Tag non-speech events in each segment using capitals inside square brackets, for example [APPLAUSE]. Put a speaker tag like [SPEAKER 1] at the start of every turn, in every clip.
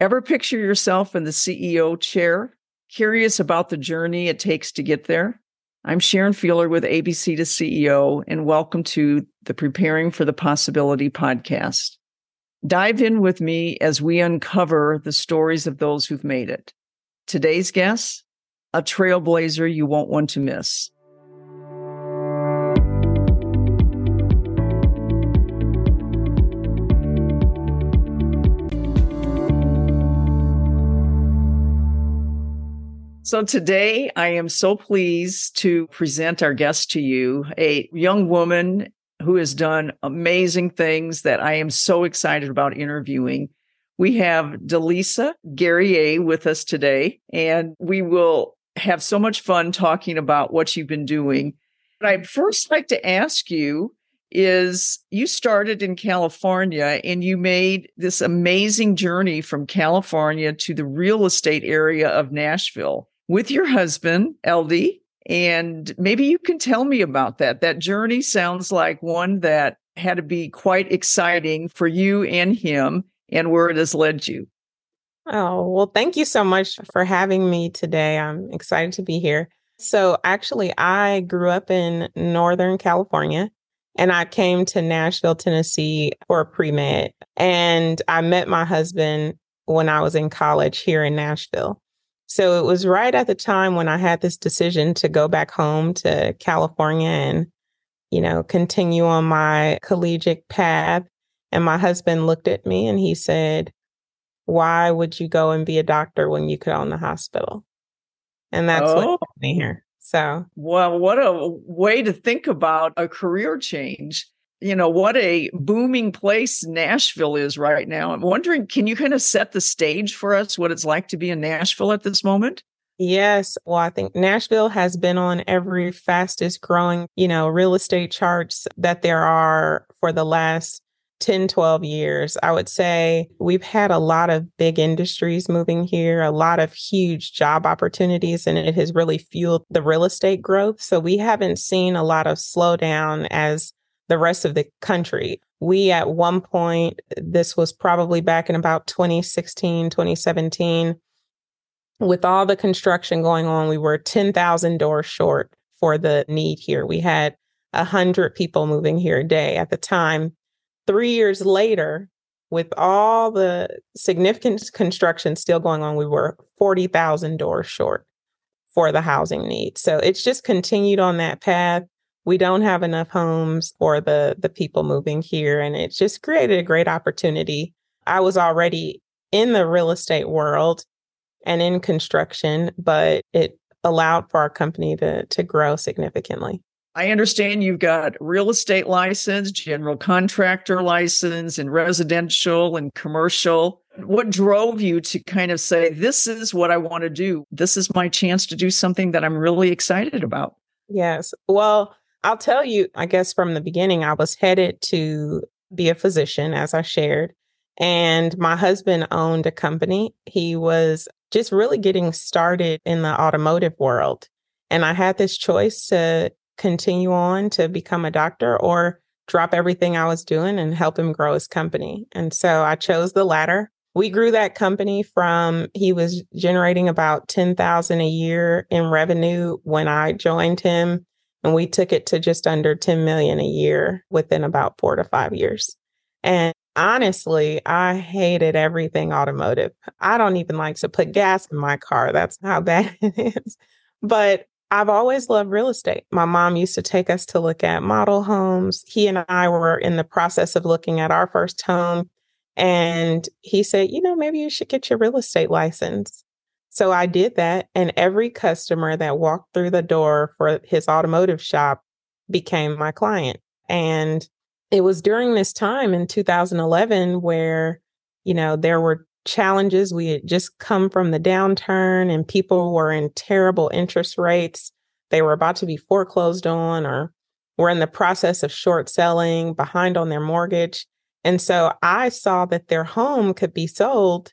[SPEAKER 1] Ever picture yourself in the CEO chair? Curious about the journey it takes to get there? I'm Sharon Fiehler with ABC to CEO, and welcome to the Preparing for the Possibility podcast. Dive in with me as we uncover the stories of those who've made it. Today's guest, a trailblazer you won't want to miss. So today I am so pleased to present our guest to you, a young woman who has done amazing things that I am so excited about interviewing. We have DeLisa Guerrier with us today, and we will have so much fun talking about what you've been doing. But I'd first like to ask you is you started in California and you made this amazing journey from California to the real estate area of Nashville with your husband, Elde. And maybe you can tell me about that. That journey sounds like one that had to be quite exciting for you and him and where it has led you.
[SPEAKER 2] Oh, well, thank you so much for having me today. I'm excited to be here. So, actually, I grew up in Northern California and I came to Nashville, Tennessee for pre med. And I met my husband when I was in college here in Nashville. So it was right at the time when I had this decision to go back home to California and, you know, continue on my collegiate path. And my husband looked at me and he said, Why would you go and be a doctor when you could own the hospital? And that's oh. what got me here. So,
[SPEAKER 1] well, what a way to think about a career change you know what a booming place Nashville is right now. I'm wondering, can you kind of set the stage for us what it's like to be in Nashville at this moment?
[SPEAKER 2] Yes. Well, I think Nashville has been on every fastest growing, you know, real estate charts that there are for the last 10, 12 years. I would say we've had a lot of big industries moving here, a lot of huge job opportunities, and it has really fueled the real estate growth. So we haven't seen a lot of slowdown as the rest of the country. We, at one point, this was probably back in about 2016, 2017, with all the construction going on, we were 10,000 doors short for the need here. We had 100 people moving here a day at the time. Three years later, with all the significant construction still going on, we were 40,000 doors short for the housing need. So it's just continued on that path we don't have enough homes for the the people moving here and it just created a great opportunity i was already in the real estate world and in construction but it allowed for our company to to grow significantly
[SPEAKER 1] I understand you've got real estate license, general contractor license, and residential and commercial. What drove you to kind of say, this is what I want to do? This is my chance to do something that I'm really excited about?
[SPEAKER 2] Yes. Well, I'll tell you, I guess from the beginning, I was headed to be a physician, as I shared. And my husband owned a company. He was just really getting started in the automotive world. And I had this choice to continue on to become a doctor or drop everything I was doing and help him grow his company. And so I chose the latter. We grew that company from he was generating about 10,000 a year in revenue when I joined him and we took it to just under 10 million a year within about 4 to 5 years. And honestly, I hated everything automotive. I don't even like to put gas in my car. That's how [LAUGHS] bad it is. But I've always loved real estate. My mom used to take us to look at model homes. He and I were in the process of looking at our first home. And he said, you know, maybe you should get your real estate license. So I did that. And every customer that walked through the door for his automotive shop became my client. And it was during this time in 2011 where, you know, there were challenges. We had just come from the downturn and people were in terrible interest rates. They were about to be foreclosed on or were in the process of short selling, behind on their mortgage. And so I saw that their home could be sold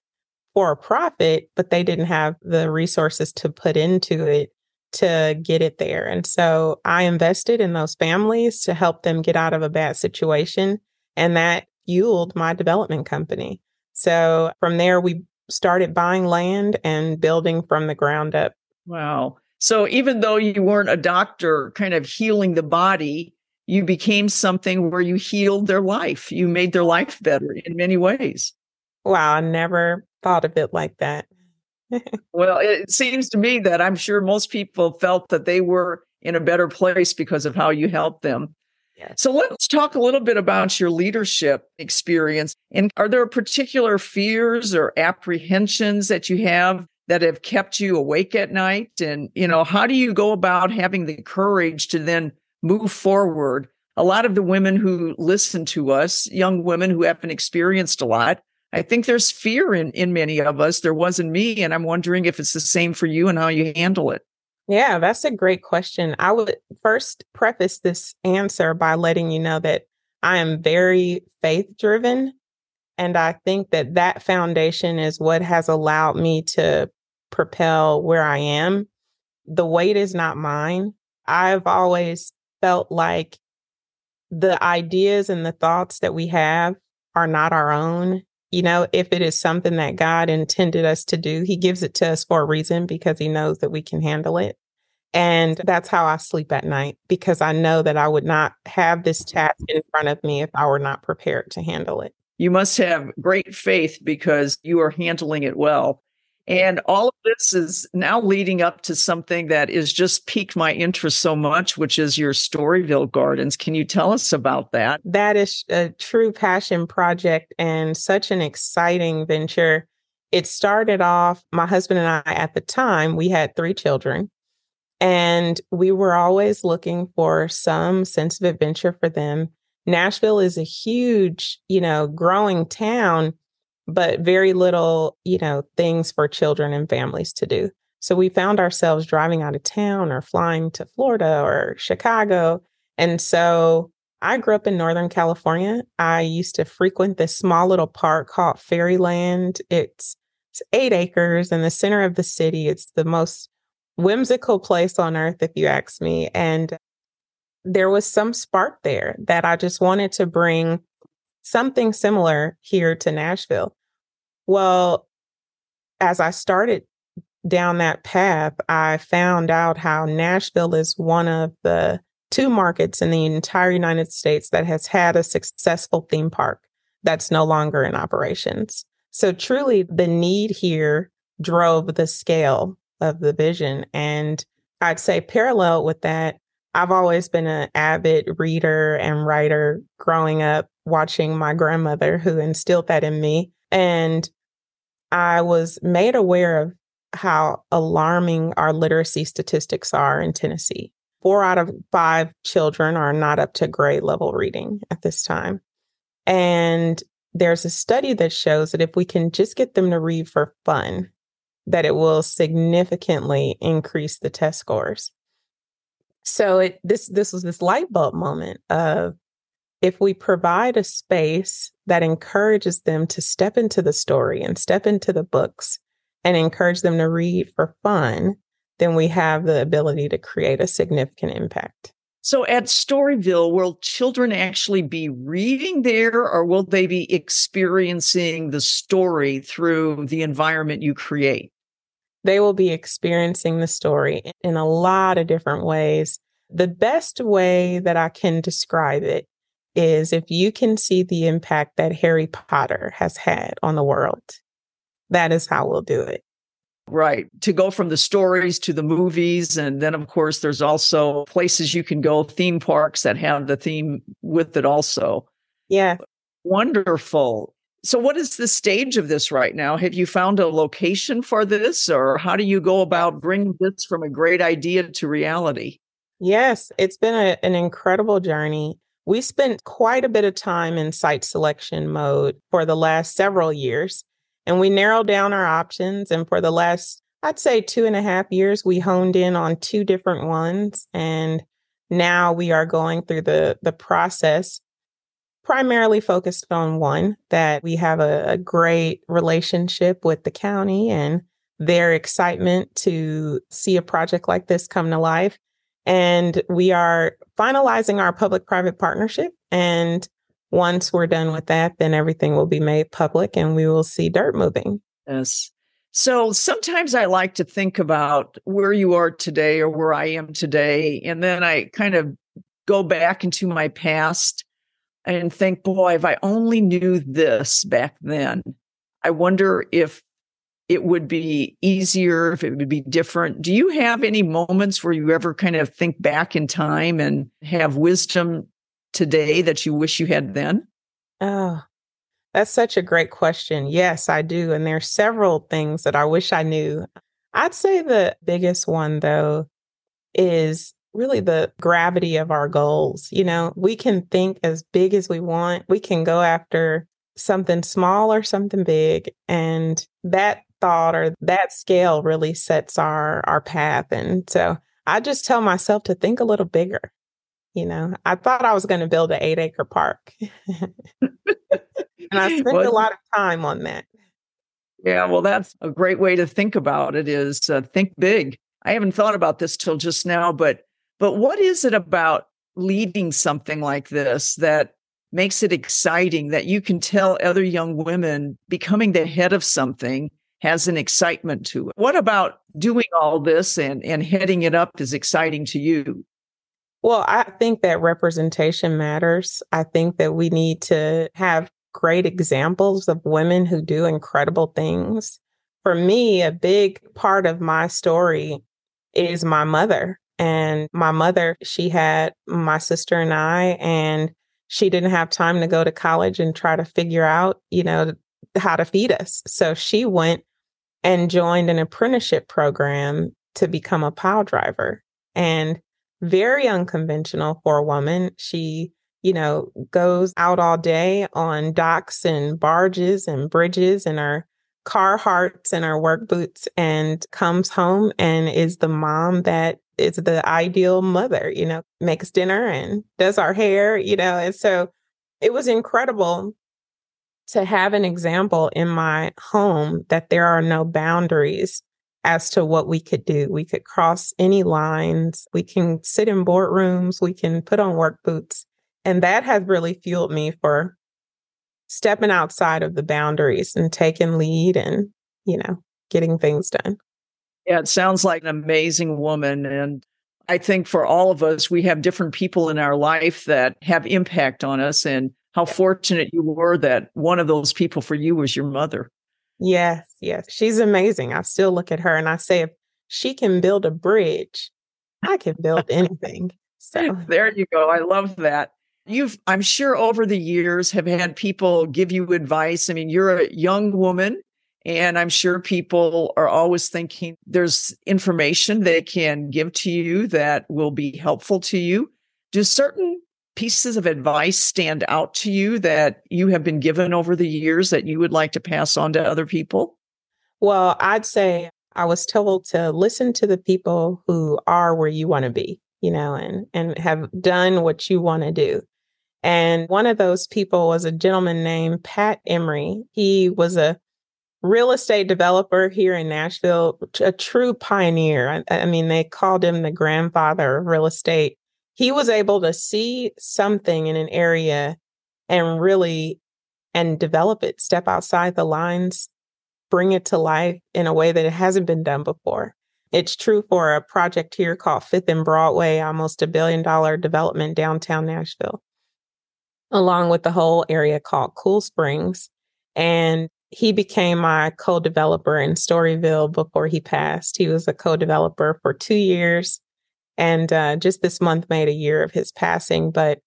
[SPEAKER 2] for a profit, but they didn't have the resources to put into it to get it there. And so I invested in those families to help them get out of a bad situation. And that fueled my development company. So from there, we started buying land and building from the ground up.
[SPEAKER 1] Wow. So even though you weren't a doctor kind of healing the body, you became something where you healed their life. You made their life better in many ways.
[SPEAKER 2] Wow, I never thought of it like that.
[SPEAKER 1] well, it seems to me that I'm sure most people felt that they were in a better place because of how you helped them. Yes. So let's talk a little bit about your leadership experience. And are there particular fears or apprehensions that you have that have kept you awake at night? And, you know, how do you go about having the courage to then move forward? A lot of the women who listen to us, young women who haven't experienced a lot, I think there's fear in, in many of us. There was in me. And I'm wondering if it's the same for you and how you handle it.
[SPEAKER 2] Yeah, that's a great question. I would first preface this answer by letting you know that I am very faith driven. And I think that that foundation is what has allowed me to propel where I am. The weight is not mine. I've always felt like the ideas and the thoughts that we have are not our own. You know, if it is something that God intended us to do, He gives it to us for a reason because He knows that we can handle it. And that's how I sleep at night because I know that I would not have this task in front of me if I were not prepared to handle it.
[SPEAKER 1] You must have great faith because you are handling it well. And all of this is now leading up to something that is just piqued my interest so much, which is your Storyville Gardens. Can you tell us about that?
[SPEAKER 2] That is a true passion project and such an exciting venture. It started off, my husband and I at the time, we had three children, and we were always looking for some sense of adventure for them. Nashville is a huge, you know, growing town but very little, you know, things for children and families to do. So we found ourselves driving out of town or flying to Florida or Chicago. And so I grew up in Northern California. I used to frequent this small little park called Fairyland. It's, it's eight acres in the center of the city. It's the most whimsical place on earth, if you ask me. And there was some spark there that I just wanted to bring something similar here to Nashville. Well, as I started down that path, I found out how Nashville is one of the two markets in the entire United States that has had a successful theme park that's no longer in operations. So truly the need here drove the scale of the vision. And I'd say parallel with that, I've always been an avid reader and writer growing up, watching my grandmother who instilled that in me. And I was made aware of how alarming our literacy statistics are in Tennessee. Four out of five children are not up to grade level reading at this time. And there's a study that shows that if we can just get them to read for fun, that it will significantly increase the test scores. So it this this was this light bulb moment of if we provide a space that encourages them to step into the story and step into the books and encourage them to read for fun, then we have the ability to create a significant impact.
[SPEAKER 1] So at Storyville, will children actually be reading there or will they be experiencing the story through the environment you create?
[SPEAKER 2] They will be experiencing the story in a lot of different ways. The best way that I can describe it is if you can see the impact that Harry Potter has had on the world, that is how we'll do it.
[SPEAKER 1] Right. To go from the stories to the movies. And then, of course, there's also places you can go, theme parks that have the theme with it also.
[SPEAKER 2] Yeah.
[SPEAKER 1] Wonderful. So, what is the stage of this right now? Have you found a location for this, or how do you go about bringing this from a great idea to reality?
[SPEAKER 2] Yes, it's been a, an incredible journey. We spent quite a bit of time in site selection mode for the last several years, and we narrowed down our options. And for the last, I'd say, two and a half years, we honed in on two different ones. And now we are going through the, the process primarily focused on one that we have a, a great relationship with the county and their excitement to see a project like this come to life. And we are finalizing our public private partnership. And once we're done with that, then everything will be made public and we will see dirt moving.
[SPEAKER 1] Yes. So sometimes I like to think about where you are today or where I am today. And then I kind of go back into my past and think, boy, if I only knew this back then, I wonder if it would be easier, if it would be different. Do you have any moments where you ever kind of think back in time and have wisdom today that you wish you had then?
[SPEAKER 2] Oh, that's such a great question. Yes, I do. And there are several things that I wish I knew. I'd say the biggest one, though, is really the gravity of our goals. You know, we can think as big as we want, we can go after something small or something big. And that thought or that scale really sets our our path. And so I just tell myself to think a little bigger. You know, I thought I was going to build an eight acre park. [LAUGHS] and I spent well, a lot of time on that.
[SPEAKER 1] Yeah, well, that's a great way to think about it is uh, think big. I haven't thought about this till just now, but but what is it about leading something like this that makes it exciting that you can tell other young women becoming the head of something has an excitement to it? What about doing all this and, and heading it up is exciting to you?
[SPEAKER 2] Well, I think that representation matters. I think that we need to have great examples of women who do incredible things. For me, a big part of my story is my mother. And my mother, she had my sister and I, and she didn't have time to go to college and try to figure out, you know, how to feed us. So she went and joined an apprenticeship program to become a pile driver. And very unconventional for a woman. She, you know, goes out all day on docks and barges and bridges and our Carhartts and our work boots and comes home and is the mom that is the ideal mother, you know, makes dinner and does our hair, you know. And so it was incredible to have an example in my home that there are no boundaries as to what we could do. We could cross any lines. We can sit in boardrooms. We can put on work boots. And that has really fueled me for stepping outside of the boundaries and taking lead and, you know, getting things done.
[SPEAKER 1] Yeah, it sounds like an amazing woman. And I think for all of us, we have different people in our life that have impact on us. And how fortunate you were that one of those people for you was your mother.
[SPEAKER 2] Yes, yes. She's amazing. I still look at her and I say, if she can build a bridge, I can build [LAUGHS] anything. So
[SPEAKER 1] there you go. I love that. You've, I'm sure over the years have had people give you advice. I mean, you're a young woman and I'm sure people are always thinking there's information they can give to you that will be helpful to you. Do certain pieces of advice stand out to you that you have been given over the years that you would like to pass on to other people?
[SPEAKER 2] Well, I'd say I was told to listen to the people who are where you want to be, you know, and and have done what you want to do. And one of those people was a gentleman named Pat Emery. He was a real estate developer here in Nashville, a true pioneer. I, I, mean, they called him the grandfather of real estate. He was able to see something in an area and really and develop it, step outside the lines, bring it to life in a way that it hasn't been done before. It's true for a project here called Fifth and Broadway, almost a billion dollar development downtown Nashville, along with the whole area called Cool Springs. And he became my co developer in Storyville before he passed. He was a co developer for two years. And uh, just this month made a year of his passing. But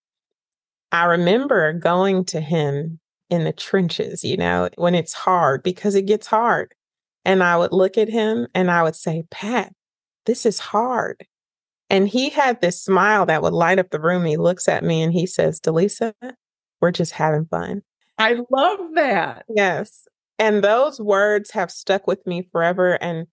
[SPEAKER 2] I remember going to him in the trenches, you know, when it's hard because it gets hard. And I would look at him and I would say, Pat, this is hard. And he had this smile that would light up the room. He looks at me and he says, DeLisa, we're just having fun.
[SPEAKER 1] I love that.
[SPEAKER 2] Yes. And those words have stuck with me forever. And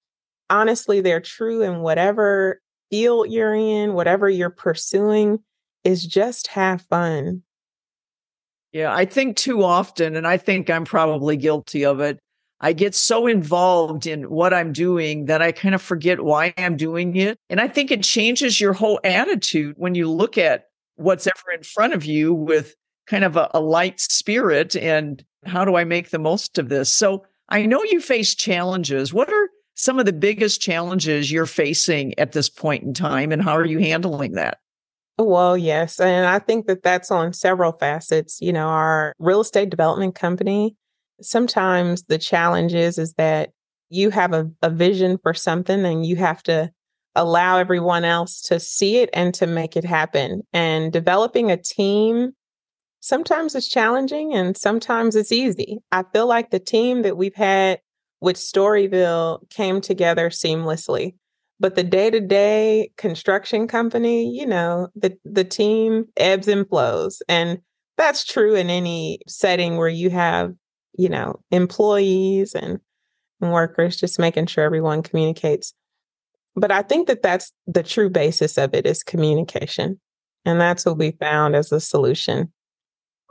[SPEAKER 2] honestly, they're true in whatever field you're in, whatever you're pursuing, is just have fun.
[SPEAKER 1] Yeah, I think too often, and I think I'm probably guilty of it. I get so involved in what I'm doing that I kind of forget why I'm doing it. And I think it changes your whole attitude when you look at what's ever in front of you with kind of a, a light spirit and how do I make the most of this? So I know you face challenges. What are some of the biggest challenges you're facing at this point in time, and how are you handling that?
[SPEAKER 2] Well, yes. And I think that that's on several facets. You know, our real estate development company, sometimes the challenge is, is that you have a, a vision for something and you have to allow everyone else to see it and to make it happen. And developing a team sometimes it's challenging and sometimes it's easy. I feel like the team that we've had with Storyville came together seamlessly. But the day-to-day construction company, you know, the the team ebbs and flows. And that's true in any setting where you have, you know, employees and and workers just making sure everyone communicates. But I think that that's the true basis of it is communication. And that's what we found as a solution.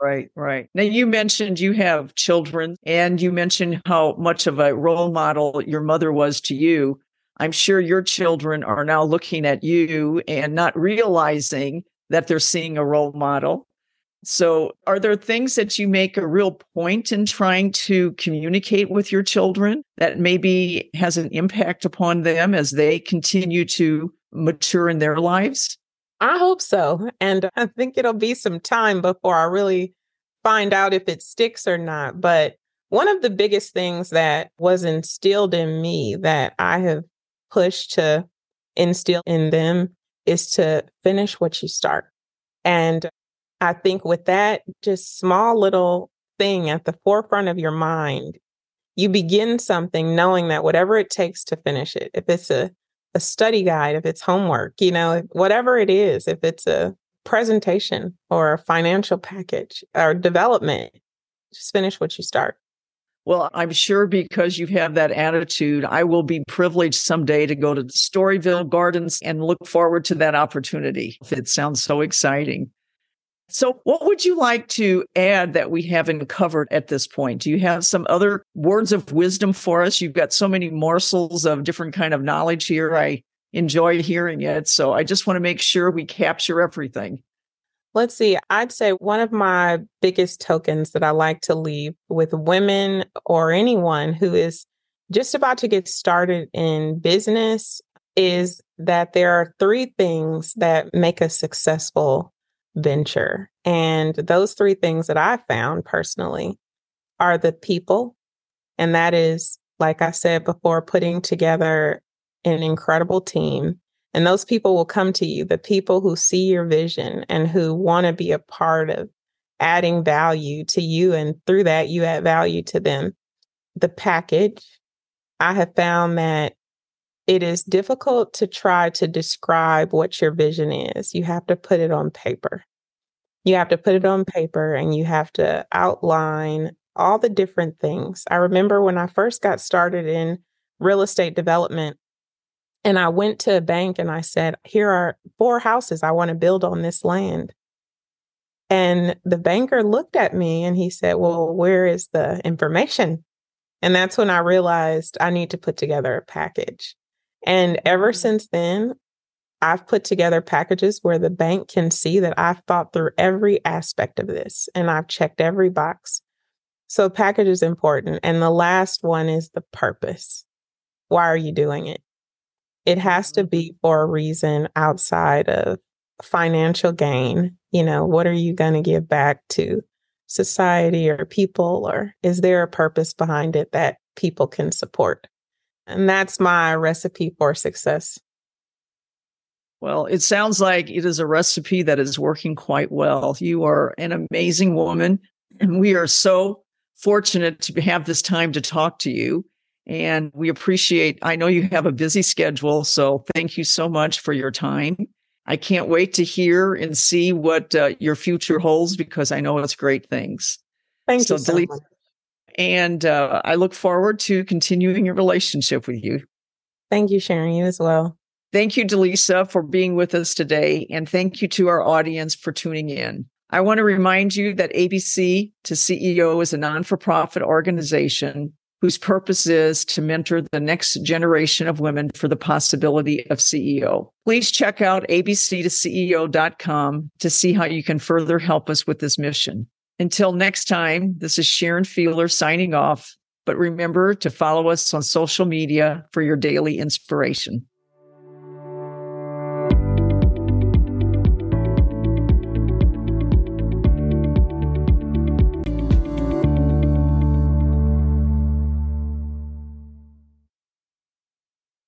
[SPEAKER 1] Right, right. Now, you mentioned you have children and you mentioned how much of a role model your mother was to you. I'm sure your children are now looking at you and not realizing that they're seeing a role model. So, are there things that you make a real point in trying to communicate with your children that maybe has an impact upon them as they continue to mature in their lives?
[SPEAKER 2] I hope so. And uh, I think it'll be some time before I really find out if it sticks or not. But one of the biggest things that was instilled in me that I have pushed to instill in them is to finish what you start. And I think with that just small little thing at the forefront of your mind, you begin something knowing that whatever it takes to finish it, if it's a a study guide, if it's homework, you know, whatever it is, if it's a presentation or a financial package or development, just finish what you start.
[SPEAKER 1] Well, I'm sure because you have that attitude, I will be privileged someday to go to Storyville Gardens and look forward to that opportunity. It sounds so exciting. So, what would you like to add that we haven't covered at this point? Do you have some other words of wisdom for us? You've got so many morsels of different kind of knowledge here. I enjoy hearing it. So, I just want to make sure we capture everything.
[SPEAKER 2] Let's see. I'd say one of my biggest tokens that I like to leave with women or anyone who is just about to get started in business is that there are three things that make a successful venture. And those three things that I found personally are the people. And that is, like I said before, putting together an incredible team. And those people will come to you, the people who see your vision and who want to be a part of adding value to you. And through that, you add value to them. The package, I have found that it is difficult to try to describe what your vision is. You have to put it on paper. You have to put it on paper and you have to outline all the different things. I remember when I first got started in real estate development, and I went to a bank and I said, Here are four houses I want to build on this land. And the banker looked at me and he said, Well, where is the information? And that's when I realized I need to put together a package. And ever mm-hmm. since then, I've put together packages where the bank can see that I've thought through every aspect of this and I've checked every box. So, package is important. And the last one is the purpose. Why are you doing it? It has to mm-hmm. be for a reason outside of financial gain. You know, what are you going to give back to society or people? Or is there a purpose behind it that people can support? And that's my recipe for success.
[SPEAKER 1] Well, it sounds like it is a recipe that is working quite well. You are an amazing woman, and we are so fortunate to have this time to talk to you. And we appreciate, I know you have a busy schedule, so thank you so much for your time. I can't wait to hear and see what uh, your future holds because I know it's great things.
[SPEAKER 2] Thank so you so much.
[SPEAKER 1] And uh, I look forward to continuing your relationship with you.
[SPEAKER 2] Thank you, Sharon. You as well.
[SPEAKER 1] Thank you, DeLisa, for being with us today. And thank you to our audience for tuning in. I want to remind you that ABC to CEO is a non for profit organization whose purpose is to mentor the next generation of women for the possibility of CEO. Please check out abc2ceo.com to see how you can further help us with this mission. Until next time, this is Sharon Fiehler signing off. But remember to follow us on social media for your daily inspiration.